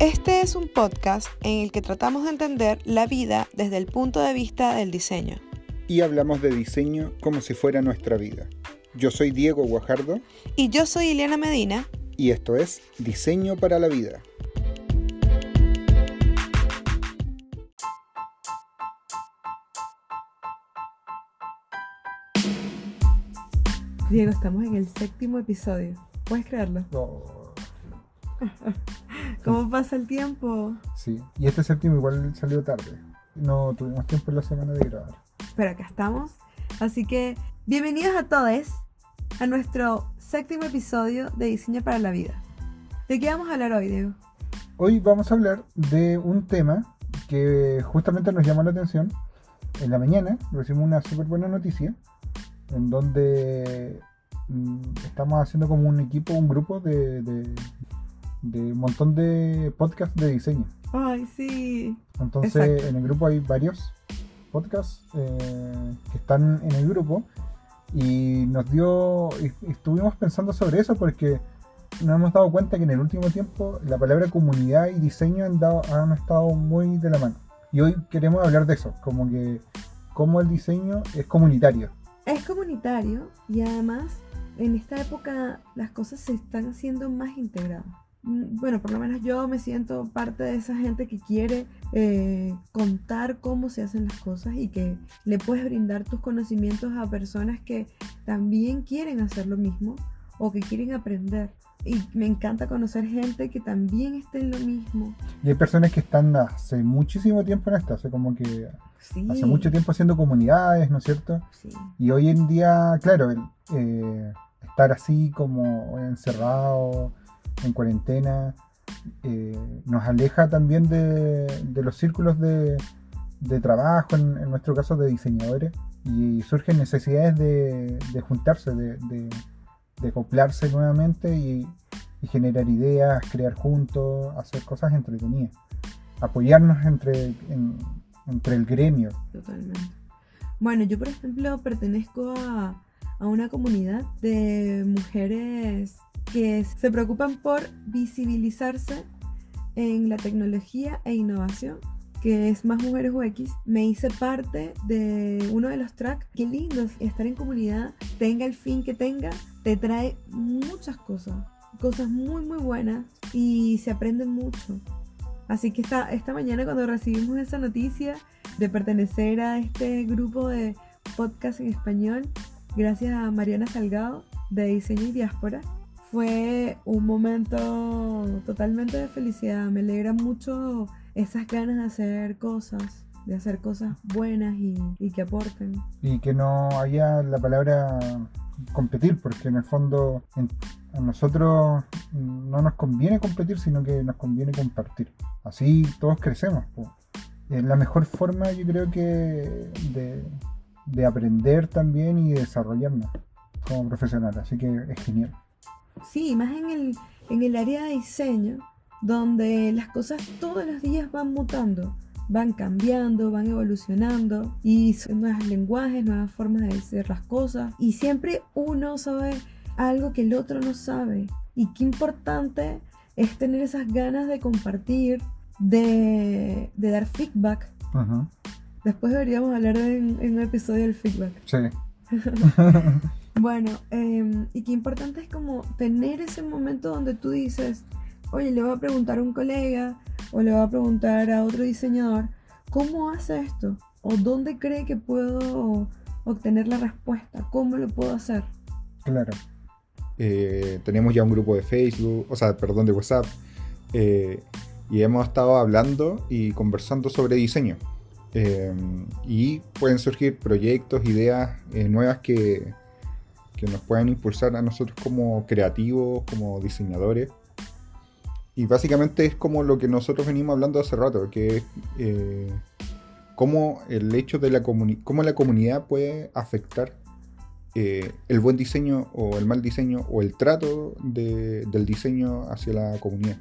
Este es un podcast en el que tratamos de entender la vida desde el punto de vista del diseño. Y hablamos de diseño como si fuera nuestra vida. Yo soy Diego Guajardo. Y yo soy Ileana Medina. Y esto es Diseño para la Vida. Diego, estamos en el séptimo episodio. ¿Puedes creerlo? No. ¿Cómo pasa el tiempo? Sí, y este séptimo igual salió tarde. No tuvimos tiempo en la semana de grabar. Pero acá estamos. Así que bienvenidos a todos a nuestro séptimo episodio de Diseño para la Vida. ¿De qué vamos a hablar hoy, Diego? Hoy vamos a hablar de un tema que justamente nos llamó la atención. En la mañana recibimos una súper buena noticia en donde mm, estamos haciendo como un equipo, un grupo de, de, un montón de podcasts de diseño. Ay, sí. Entonces en el grupo hay varios podcasts eh, que están en el grupo y nos dio, estuvimos pensando sobre eso porque nos hemos dado cuenta que en el último tiempo la palabra comunidad y diseño han, dado, han estado muy de la mano. Y hoy queremos hablar de eso, como que cómo el diseño es comunitario es comunitario y además en esta época las cosas se están haciendo más integradas. Mm, bueno, por lo menos yo me siento parte de esa gente que quiere eh, contar cómo se hacen las cosas y que le puedes brindar tus conocimientos a personas que también quieren hacer lo mismo o que quieren aprender. Y me encanta conocer gente que también está en lo mismo. Y hay personas que están hace muchísimo tiempo en esto, hace como que hace mucho tiempo haciendo comunidades, ¿no es cierto? Sí. Y hoy en día, claro, eh, estar así como encerrado, en cuarentena, eh, nos aleja también de, los círculos de, trabajo, en, nuestro caso de diseñadores, y surgen necesidades de, juntarse, de, acoplarse nuevamente y, generar ideas, crear juntos, hacer cosas entretenidas, apoyarnos entre, entre el gremio. Totalmente. Bueno, yo por ejemplo pertenezco a, a una comunidad de mujeres que se preocupan por visibilizarse en la tecnología e innovación, que es Más Mujeres UX. Me hice parte de uno de los tracks. Qué lindo estar en comunidad, tenga el fin que tenga, te trae muchas cosas, cosas muy, muy buenas y se aprende mucho. Así que esta, esta mañana cuando recibimos esa noticia de pertenecer a este grupo de podcast en español, gracias a Mariana Salgado de Diseño y Diáspora, fue un momento totalmente de felicidad. Me alegra mucho esas ganas de hacer cosas, de hacer cosas buenas y, que aporten. Y que no haya la palabra competir, porque en el fondo a nosotros no nos conviene competir, sino que nos conviene compartir. Así todos crecemos. Es la mejor forma, yo creo que, de, aprender también y desarrollarnos como profesional. Así que es genial. Sí, más en el, en el área de diseño, donde las cosas todos los días van mutando, van cambiando, van evolucionando y son nuevos lenguajes, nuevas formas de decir las cosas y siempre uno sabe algo que el otro no sabe. Y qué importante es tener esas ganas de compartir, de, dar feedback. Después deberíamos hablar en, un episodio del feedback. Sí. bueno, em, y qué importante es como tener ese momento donde tú dices, oye, le voy a preguntar a un colega o le voy a preguntar a otro diseñador, ¿cómo hace esto? ¿O dónde cree que puedo obtener la respuesta? ¿Cómo lo puedo hacer? Claro. Eh, tenemos ya un grupo de Facebook, o sea, perdón, de WhatsApp, eh, y hemos estado hablando y conversando sobre diseño. Eh, y pueden surgir proyectos, ideas nuevas que, que nos puedan impulsar a nosotros como creativos, como diseñadores. Y básicamente es como lo que nosotros venimos hablando hace rato, que es cómo el hecho de la, cómo la comunidad puede afectar eh, el buen diseño o el mal diseño o el trato del diseño hacia la comunidad.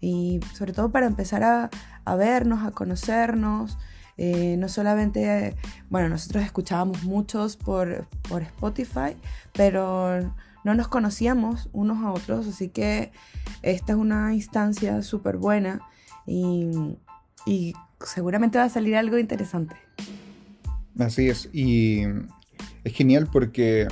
Y sobre todo para empezar a, vernos, a conocernos, eh, no solamente, bueno, nosotros escuchábamos muchos por, Spotify, pero no nos conocíamos unos a otros, así que esta es una instancia súper buena y, y seguramente va a salir algo interesante. Así es, y es genial porque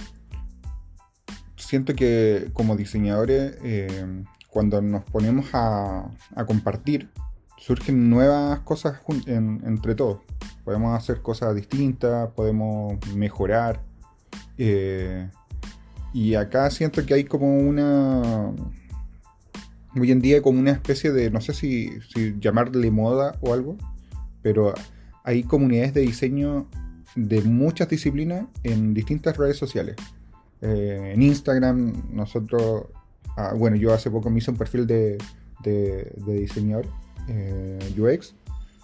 siento que como diseñadores, eh, cuando nos ponemos a, compartir, surgen nuevas cosas entre todos. Podemos hacer cosas distintas, podemos mejorar. Eh, y acá siento que hay como una. Hoy en día, como una especie de. No sé si, llamarle moda o algo, pero hay comunidades de diseño de muchas disciplinas en distintas redes sociales. Eh, en Instagram, nosotros, ah, bueno, yo hace poco me hice un perfil de, de, diseñador eh, UX,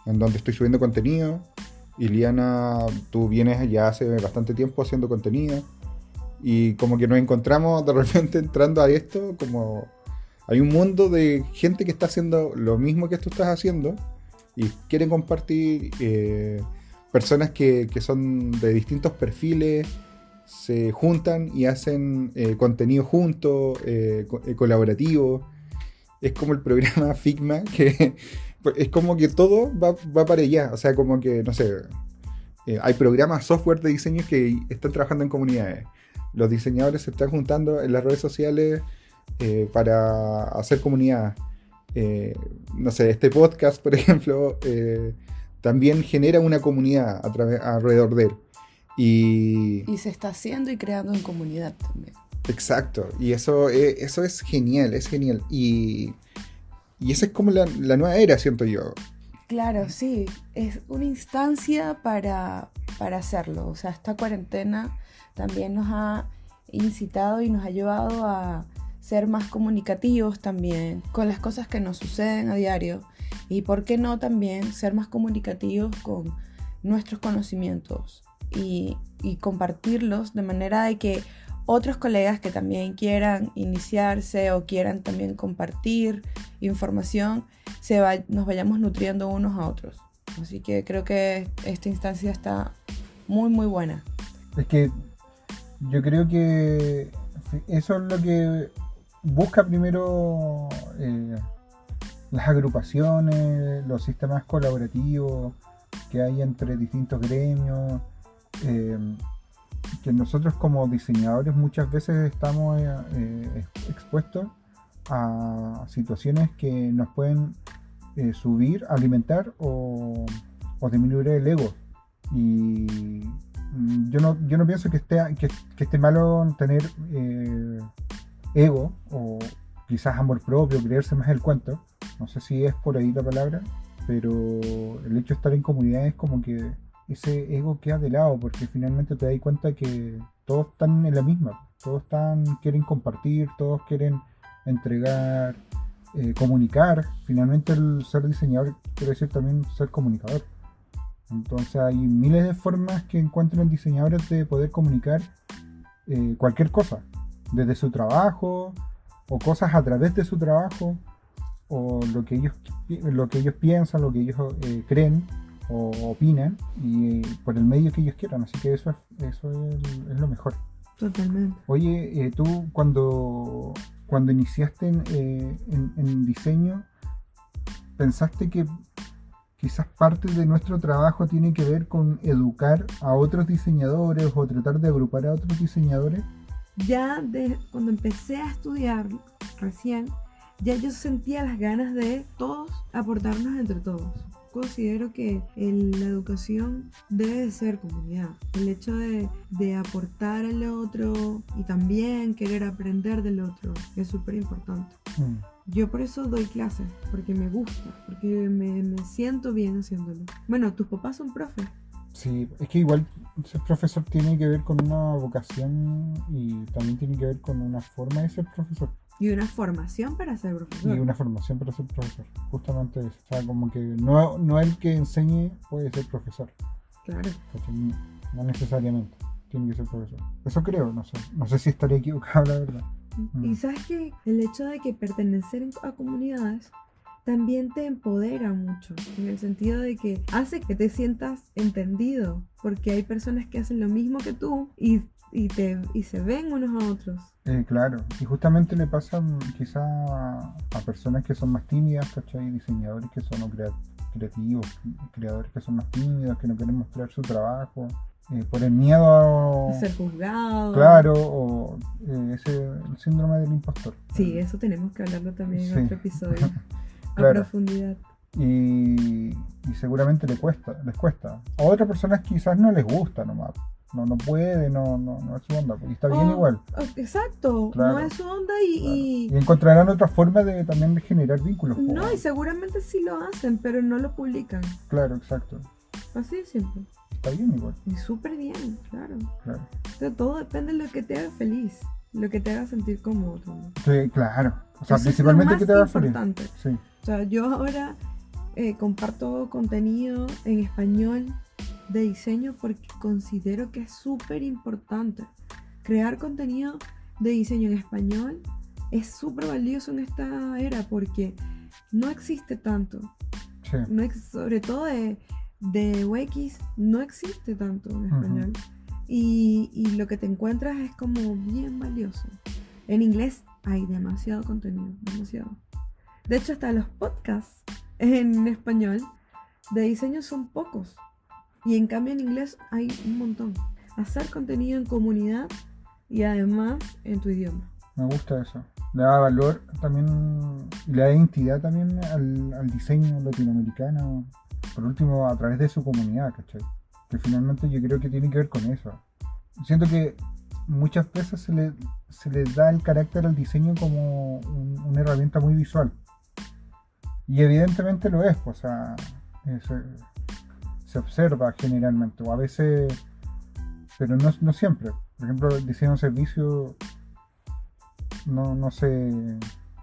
en donde estoy subiendo contenido. Iliana, tú vienes ya hace bastante tiempo haciendo contenido. Y como que nos encontramos de repente entrando a esto, como hay un mundo de gente que está haciendo lo mismo que tú estás haciendo y quieren compartir. Eh, personas que, son de distintos perfiles, se juntan y hacen eh, contenido juntos, colaborativo. Es como el programa Figma, que es como que todo va, para allá. O sea, como que, no sé, hay programas, software de diseño que están trabajando en comunidades. Los diseñadores se están juntando en las redes sociales para hacer comunidad. no sé, este podcast, por ejemplo, también genera una comunidad a alrededor de él. Y, y se está haciendo y creando en comunidad también. Exacto, y eso, eh, eso es genial, es genial. Y, y esa es como la, nueva era, siento yo. Claro, sí, es una instancia para, para hacerlo. O sea, esta cuarentena también nos ha incitado y nos ha llevado a ser más comunicativos también con las cosas que nos suceden a diario y por qué no también ser más comunicativos con nuestros conocimientos y, compartirlos de manera de que otros colegas que también quieran iniciarse o quieran también compartir información, se nos vayamos nutriendo unos a otros. Así que creo que esta instancia está muy, muy buena. Es que yo creo que eso es lo que busca primero eh, las agrupaciones, los sistemas colaborativos que hay entre distintos gremios eh, que nosotros como diseñadores muchas veces estamos eh, eh, expuestos a situaciones que nos pueden subir, alimentar o, disminuir el ego. Y mm, yo no, yo no pienso que esté, que, esté malo tener ego o quizás amor propio, creerse más el cuento. No sé si es por ahí la palabra, pero el hecho de estar en comunidad es como que ese ego queda de lado porque finalmente te das cuenta que todos están en la misma, todos quieren compartir, todos quieren entregar, eh, comunicar. Finalmente el ser diseñador quiere decir también ser comunicador. Entonces hay miles de formas que encuentran diseñadores de poder comunicar eh, cualquier cosa, desde su trabajo o cosas a través de su trabajo o lo que ellos, lo que ellos piensan, lo que ellos eh, creen o opinan y por el medio que ellos quieran. Así que eso es, eso es, lo mejor. Totalmente. Oye, eh, tú cuando, cuando iniciaste eh, en, diseño, ¿pensaste que quizás parte de nuestro trabajo tiene que ver con educar a otros diseñadores o tratar de agrupar a otros diseñadores? Ya de, cuando empecé a estudiar recién, ya yo sentía las ganas de todos aportarnos entre todos considero que la educación debe de ser comunidad. El hecho de, aportar al otro y también querer aprender del otro es súper importante. Mm. Yo por eso doy clases, porque me gusta, porque me, me siento bien haciéndolo. Bueno, tus papás son profes. Sí, es que igual ser profesor tiene que ver con una vocación y también tiene que ver con una forma de ser profesor. Y una formación para ser profesor. Y una formación para ser profesor, justamente eso. O sea, como que no, no el que enseñe puede ser profesor. Claro. No necesariamente tiene que ser profesor. Eso creo, no sé. No sé si estaré equivocado, la verdad. Y mm. sabes que el hecho de que pertenecer a comunidades también te empodera mucho, en el sentido de que hace que te sientas entendido, porque hay personas que hacen lo mismo que tú y y, te, y se ven unos a otros. Eh, claro, y justamente le pasa mm, quizá a, a personas que son más tímidas, ¿cachai? Diseñadores que son crea- creativos, creadores que son más tímidos, que no quieren mostrar su trabajo, eh, por el miedo a... Ser juzgado. Claro, o eh, ese el síndrome del impostor. Sí, eso tenemos que hablarlo también en Sí. otro episodio. A Claro. profundidad. Y, y seguramente le cuesta, les cuesta. A otras personas quizás no les gusta nomás. No, no puede, no, no, no es su onda. Y está bien Oh, igual. exacto, Claro. no es su onda y, Claro. y- Y encontrarán otra forma de también de generar vínculos. po. no, y seguramente sí lo hacen, pero no lo publican. Claro, exacto. Así de simple. Está bien igual, Y súper bien, claro. claro. O sea, todo depende de lo que te haga feliz, lo que te haga sentir cómodo también. Sí, claro. O sea, Eso es lo principalmente más que te haga feliz. importante. Sí, O sea, yo ahora eh, comparto contenido en español de diseño porque considero que es súper importante. Crear contenido de diseño en español es súper valioso en esta era porque no existe tanto. sí. No ex- sobre todo de, de UX, no existe tanto en español. y, y lo que te encuentras es como bien valioso. En inglés hay demasiado contenido, demasiado. De hecho, hasta los podcasts en español de diseño son pocos. Y en cambio en inglés hay un montón. Hacer contenido en comunidad y además en tu idioma. Me gusta eso. Le da valor también, y le da identidad también al, diseño latinoamericano. Por último, a través de su comunidad, ¿cachai? Que finalmente yo creo que tiene que ver con eso. Siento que muchas veces se le, se le da el carácter al diseño como un- una herramienta muy visual. Y evidentemente lo es, pues, o sea, eh, se, se observa generalmente, o a veces, pero no, no siempre. Por ejemplo, el diseño de servicio no, no sé,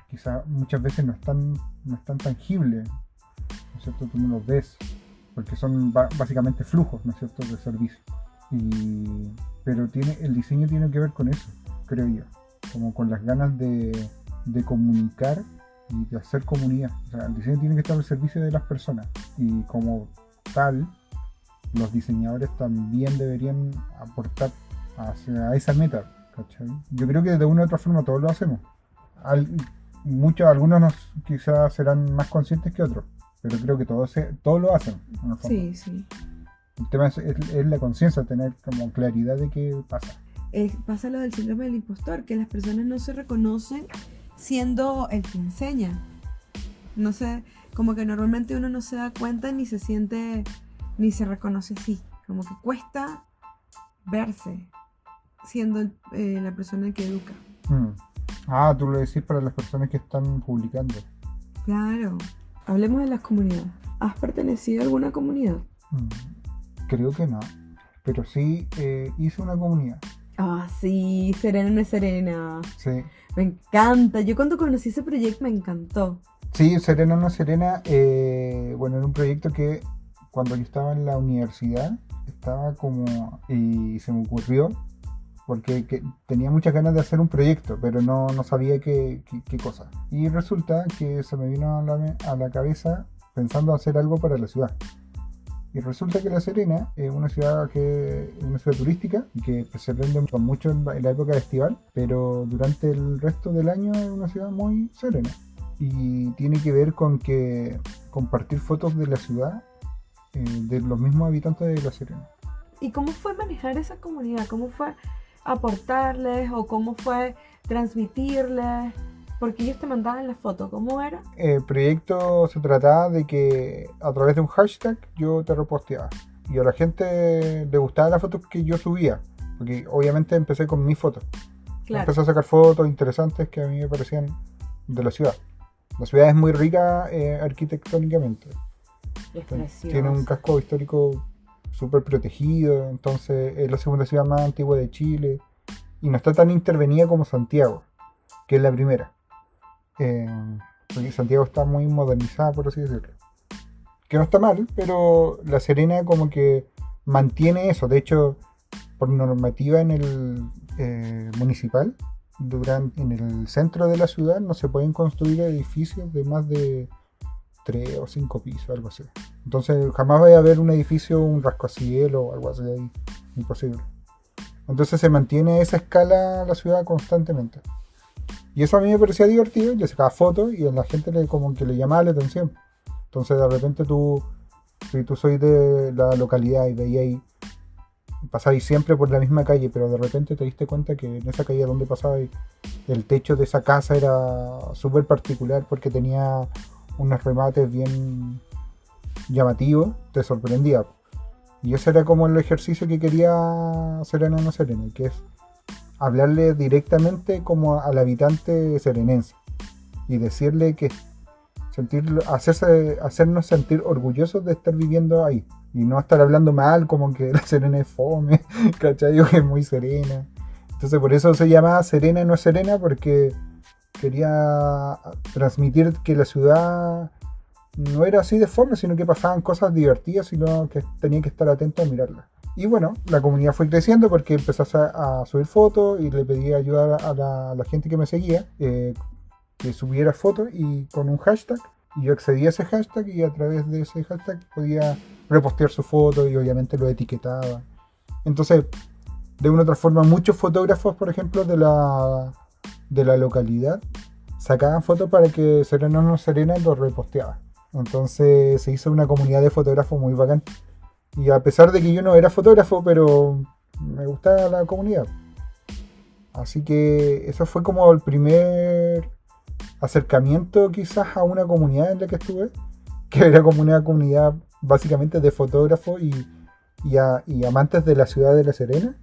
quizá muchas veces no es tan, no es tan tangible, ¿no es cierto? Tú no los ves, porque son básicamente flujos, ¿no es cierto?, de servicio. Y, pero tiene, el diseño tiene que ver con eso, creo yo, como con las ganas de, de comunicar y de hacer comunidad. O sea, el diseño tiene que estar al servicio de las personas y como tal, los diseñadores también deberían aportar hacia esa meta. ¿cachai? Yo creo que de una u otra forma todos lo hacemos. Al- muchos, algunos nos, quizás serán más conscientes que otros, pero creo que todos, se- todos lo hacen. en el. Sí, sí. El tema es, es- es la conciencia, tener como claridad de qué pasa. Pasa lo del síndrome del impostor, que las personas no se reconocen siendo el que enseña. No sé, como que normalmente uno no se da cuenta ni se siente, ni se reconoce así. Como que cuesta verse siendo eh, la persona que educa. Mm. Ah, tú lo decís para las personas que están publicando. Claro. Hablemos de las comunidades. ¿Has pertenecido a alguna comunidad? Mm. Creo que no, pero sí eh, hice una comunidad. Ah, sí, Serena no es Serena. Sí. Me encanta. Yo cuando conocí ese proyecto me encantó. Sí, Serena no Serena, eh, bueno, era un proyecto que cuando yo estaba en la universidad, estaba como, y se me ocurrió, porque que- tenía muchas ganas de hacer un proyecto, pero no, no sabía qué, qué- qué cosa. Y resulta que se me vino a la, a la cabeza pensando hacer algo para la ciudad. Y resulta que La Serena es una ciudad que una ciudad turística que se prende mucho en la época estival, pero durante el resto del año es una ciudad muy serena y tiene que ver con que compartir fotos de la ciudad eh, de los mismos habitantes de La Serena. ¿Y cómo fue manejar esa comunidad? ¿Cómo fue aportarles o cómo fue transmitirles? Porque ellos te mandaban la foto, ¿cómo era? El proyecto se trataba de que a través de un hashtag yo te reposteaba y a la gente le gustaba las fotos que yo subía, porque obviamente empecé con mis fotos. Empecé a sacar fotos interesantes que a mí me parecían de la ciudad. La ciudad es muy rica eh, arquitectónicamente. Es Tiene un casco histórico súper protegido, entonces es la segunda ciudad más antigua de Chile y no está tan intervenida como Santiago, que es la primera. Eh, porque Santiago está muy modernizada, por así decirlo. Que no está mal, pero La Serena como que mantiene eso. De hecho, por normativa en el eh, municipal, durante, en el centro de la ciudad no se pueden construir edificios de más de 3 o 5 pisos, algo así. Entonces jamás vaya a haber un edificio, un rascacielos o algo así ahí. Imposible. Entonces se mantiene esa escala la ciudad constantemente. Y eso a mí me parecía divertido, le sacaba fotos y a la gente le, como que le llamaba la atención. Entonces de repente tú, si tú sois de la localidad y veías ahí, pasabais siempre por la misma calle, pero de repente te diste cuenta que en esa calle donde pasabais, el techo de esa casa era súper particular porque tenía unos remates bien llamativos, te sorprendía. Y ese era como el ejercicio que quería Serena Serena, que es hablarle directamente como al habitante serenense y decirle que sentir, hacerse, hacernos sentir orgullosos de estar viviendo ahí y no estar hablando mal como que la Serena es fome, ¿cachai? que es muy serena. Entonces por eso se llama Serena no Serena porque quería transmitir que la ciudad no era así de forma, sino que pasaban cosas divertidas, sino que tenía que estar atento a mirarla. Y bueno, la comunidad fue creciendo porque empezó a, subir fotos y le pedí ayuda a la, gente que me seguía, eh, que subiera fotos y con un hashtag. Y yo accedí a ese hashtag y a través de ese hashtag podía repostear su foto y obviamente lo etiquetaba. Entonces, de una u otra forma, muchos fotógrafos, por ejemplo, de la, de la localidad, sacaban fotos para que Serena no Serena lo reposteaba. Entonces se hizo una comunidad de fotógrafos muy bacán. Y a pesar de que yo no era fotógrafo, pero me gustaba la comunidad. Así que eso fue como el primer acercamiento quizás a una comunidad en la que estuve, que era como una comunidad básicamente de fotógrafos y, amantes de la ciudad de La Serena,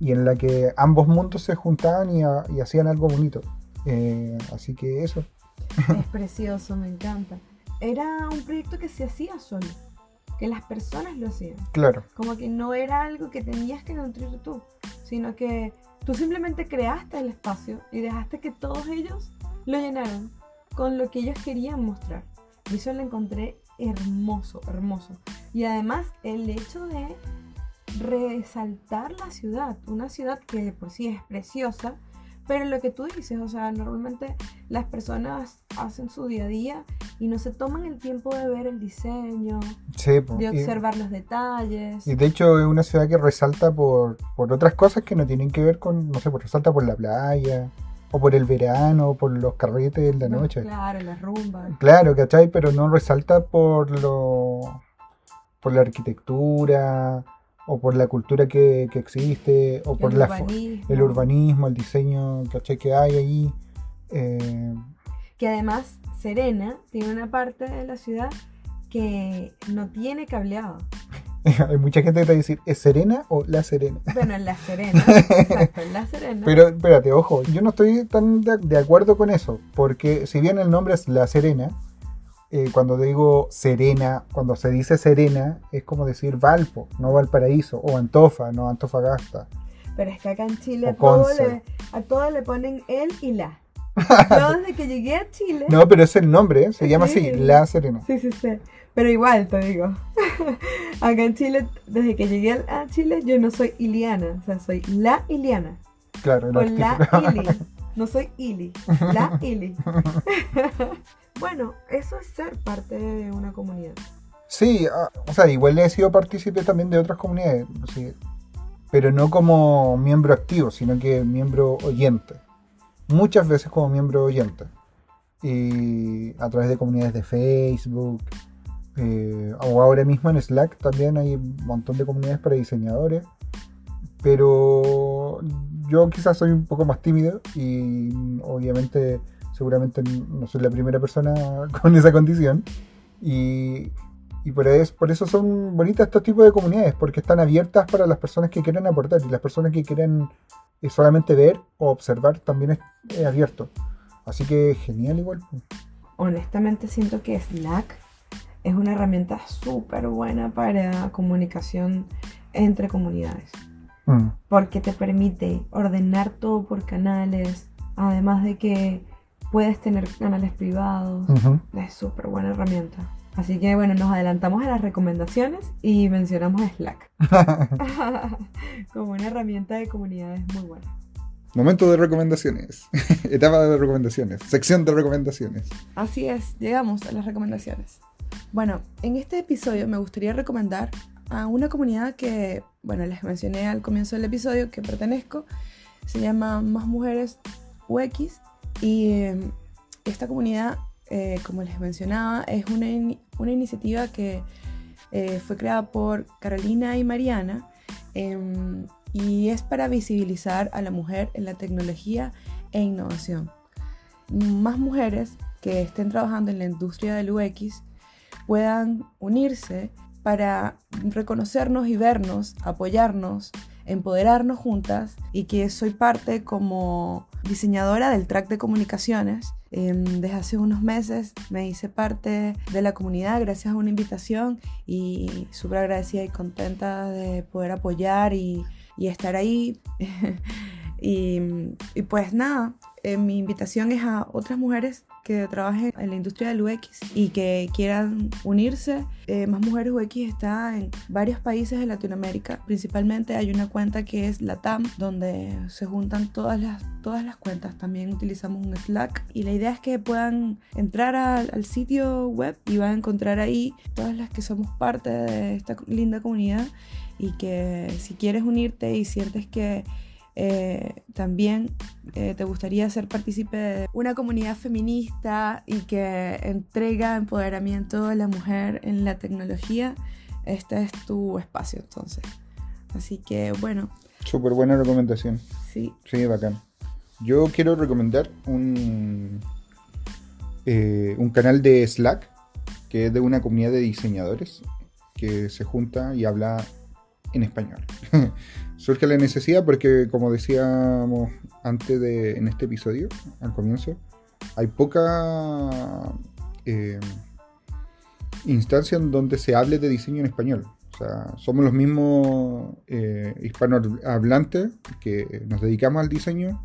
y en la que ambos mundos se juntaban y, hacían algo bonito. Eh, así que eso. Es precioso, me encanta era un proyecto que se hacía solo, que las personas lo hacían. Claro. Como que no era algo que tenías que nutrir tú, sino que tú simplemente creaste el espacio y dejaste que todos ellos lo llenaran con lo que ellos querían mostrar. Y eso lo encontré hermoso, hermoso. Y además el hecho de resaltar la ciudad, una ciudad que por sí es preciosa, pero lo que tú dices, o sea, normalmente las personas hacen su día a día y no se toman el tiempo de ver el diseño, de observar los detalles. Y de hecho es una ciudad que resalta por, otras cosas que no tienen que ver con, no sé, por resalta por la playa, o por el verano, o por los carretes en la noche. Claro, la rumba. Claro, ¿cachai? Pero no resalta por lo por la arquitectura, o por la cultura que, existe, o por el la, urbanismo. el urbanismo, el diseño que hay ahí. Eh, que además Serena tiene una parte de la ciudad que no tiene cableado. Hay mucha gente que te va a decir, ¿es Serena o La Serena? Bueno, La Serena, exacto, La Serena. Pero espérate, ojo, yo no estoy tan de, acuerdo con eso, porque si bien el nombre es La Serena, eh, cuando digo Serena, cuando se dice Serena, es como decir Valpo, no Valparaíso, o Antofa, no Antofagasta. Pero es que acá en Chile a todo, le, a todo le ponen el y la. Yo desde que llegué a Chile. No, pero es el nombre, ¿eh? se llama así, La Serena. Sí, sí, sí. Pero igual te digo. Acá en Chile, desde que llegué a Chile, yo no soy Iliana, o sea, soy la Iliana. Claro, o la Ili. No soy Ili, la Ili. Bueno, eso es ser parte de una comunidad. Sí, ah, o sea, igual he sido partícipe también de otras comunidades, pero no como miembro activo, sino que miembro oyente muchas veces como miembro oyente. Y a través de comunidades de Facebook, eh, o ahora mismo en Slack también hay un montón de comunidades para diseñadores. Pero yo quizás soy un poco más tímido y obviamente seguramente no soy la primera persona con esa condición. Y, y por, eso, por eso son bonitas estos tipos de comunidades, porque están abiertas para las personas que quieren aportar y las personas que quieren y solamente ver o observar también es, abierto. Así que genial igual. Honestamente siento que Slack es una herramienta súper buena para comunicación entre comunidades. Mm. Porque te permite ordenar todo por canales, además de que puedes tener canales privados. Es súper buena herramienta. Así que bueno, nos adelantamos a las recomendaciones y mencionamos Slack como una herramienta de comunidades muy buena. Momento de recomendaciones. Etapa de recomendaciones. Sección de recomendaciones. Así es, llegamos a las recomendaciones. Bueno, en este episodio me gustaría recomendar a una comunidad que bueno, les mencioné al comienzo del episodio que pertenezco, se llama Más Mujeres UX y em, esta comunidad, eh, como les mencionaba, es una, una iniciativa que eh, fue creada por Carolina y Mariana em, y es para visibilizar a la mujer en la tecnología e innovación. Más mujeres que estén trabajando en la industria del UX puedan unirse para reconocernos y vernos, apoyarnos, empoderarnos juntas y que soy parte como diseñadora del track de comunicaciones. Em, desde hace unos meses me hice parte de la comunidad gracias a una invitación y súper agradecida y contenta de poder apoyar y, estar ahí. y, y, pues nada, eh, mi invitación es a otras mujeres que trabajen en la industria del UX y que quieran unirse. Eh, Más Mujeres UX está en varios países de Latinoamérica. Principalmente hay una cuenta que es la TAM, donde se juntan todas las, todas las cuentas. También utilizamos un Slack y la idea es que puedan entrar al, al sitio web y van a encontrar ahí todas las que somos parte de esta linda comunidad y que si quieres unirte y sientes que eh, también eh, te gustaría ser partícipe de una comunidad feminista y que entrega empoderamiento a la mujer en la tecnología, este es tu espacio entonces. Así que bueno. Súper buena recomendación. Sí. Sí, bacán. Yo quiero recomendar un, eh, un canal de Slack que es de una comunidad de diseñadores que se junta y habla en español. Surge la necesidad porque, como decíamos antes de, en este episodio, al comienzo, hay poca eh, instancia en donde se hable de diseño en español. O sea, somos los mismos eh, hispanohablantes que nos dedicamos al diseño,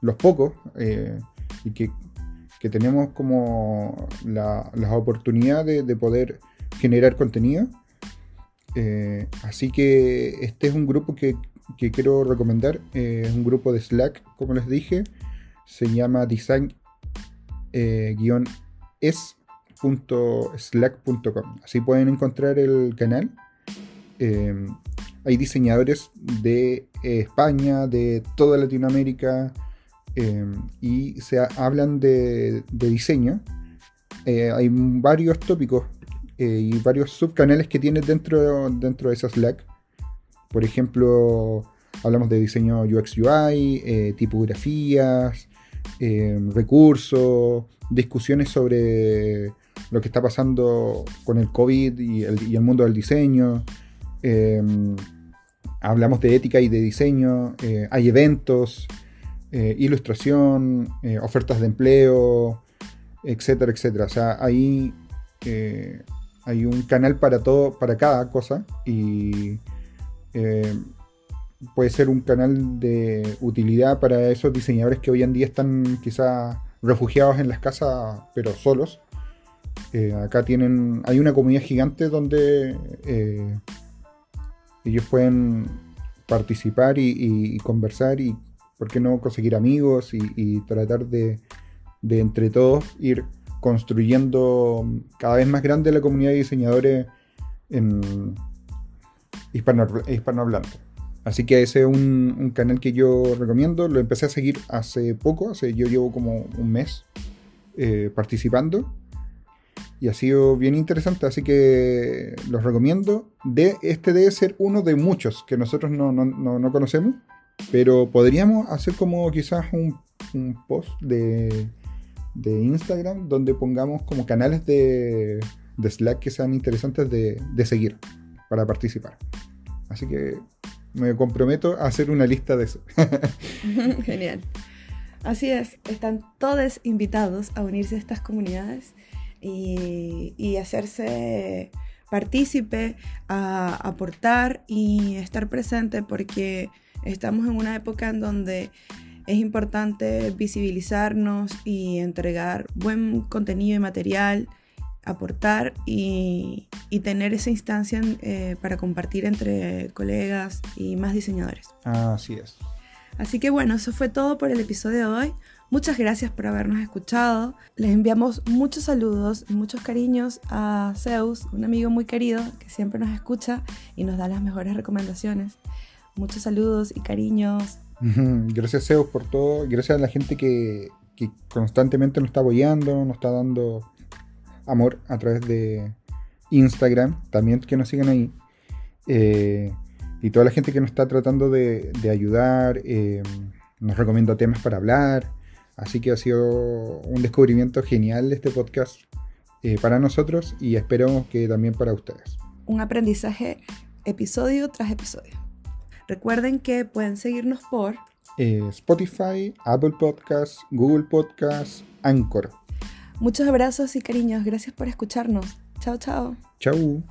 los pocos, eh, y que, tenemos como la, oportunidad de poder generar contenido eh, así que este es un grupo que, quiero recomendar. Eh, es un grupo de Slack, como les dije. Se llama design-es.slack.com. Así pueden encontrar el canal. Eh, hay diseñadores de España, de toda Latinoamérica, y se hablan de diseño. hay varios tópicos eh, y varios subcanales que tiene dentro, dentro de esa Slack. Por ejemplo, hablamos de diseño UX UI, eh, tipografías, eh, recursos, discusiones sobre lo que está pasando con el COVID y el, mundo del diseño. hablamos de ética y de diseño. hay eventos, ilustración, ofertas de empleo, etcétera, etcétera. O sea, ahí hay un canal para todo, para cada cosa. Y eh, puede ser un canal de utilidad para esos diseñadores que hoy en día están quizás refugiados en las casas, pero solos. Eh, acá tienen. Hay una comunidad gigante donde eh, ellos pueden participar y, conversar y, ¿por qué no conseguir amigos y, tratar de, de entre todos ir construyendo cada vez más grande la comunidad de diseñadores en hispano, hispanohablante. Así que ese es un, canal que yo recomiendo. Lo empecé a seguir hace poco, hace, yo llevo como un mes eh, participando. Y ha sido bien interesante, así que los recomiendo. De, este debe ser uno de muchos que nosotros no, conocemos. Pero podríamos hacer como quizás un post de de Instagram donde pongamos como canales de, Slack que sean interesantes de, seguir para participar. Así que me comprometo a hacer una lista de eso. Genial. Así es, están todos invitados a unirse a estas comunidades y, y hacerse partícipe, a aportar y estar presente porque estamos en una época en donde es importante visibilizarnos y entregar buen contenido y material, aportar y, tener esa instancia eh, para compartir entre colegas y más diseñadores. Así es. Así que bueno, eso fue todo por el episodio de hoy. Muchas gracias por habernos escuchado. Les enviamos muchos saludos y muchos cariños a Zeus, un amigo muy querido que siempre nos escucha y nos da las mejores recomendaciones. Muchos saludos y cariños. Gracias Zeus por todo. Gracias a la gente que, que constantemente nos está apoyando, nos está dando amor a través de Instagram. También que nos sigan ahí. Eh, y toda la gente que nos está tratando de, ayudar, eh, nos recomienda temas para hablar. Así que ha sido un descubrimiento genial este podcast eh, para nosotros y esperamos que también para ustedes. Un aprendizaje episodio tras episodio. Recuerden que pueden seguirnos por Spotify, Apple Podcasts, Google Podcasts, Anchor. Muchos abrazos y cariños. Gracias por escucharnos. Chao, chao. Chao.